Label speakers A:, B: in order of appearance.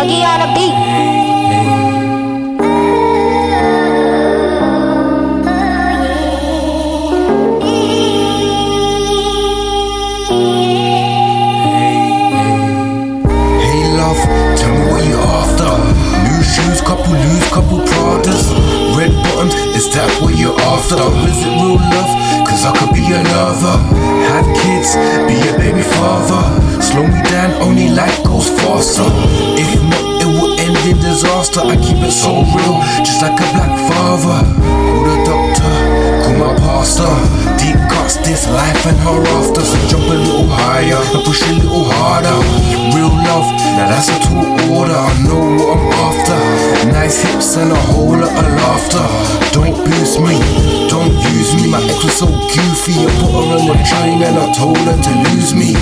A: Dougie on a beat.
B: Shoes, couple loose, couple Pradas. Red bottoms, is that what you're after? Is it real love? Cause I could be lover. Have kids, be a baby father. Slow me down, only life goes faster. In. I keep it so real, just like a black father. Call the doctor, call my pastor. Deep cuts, this life and hereafter. So jump a little higher and push a little harder. Real love, now that's a tall order. I know what I'm after. Nice hips and a whole lot of laughter. Don't boost me, don't use me. My ex was so goofy. I put her on the train and I told her to lose me.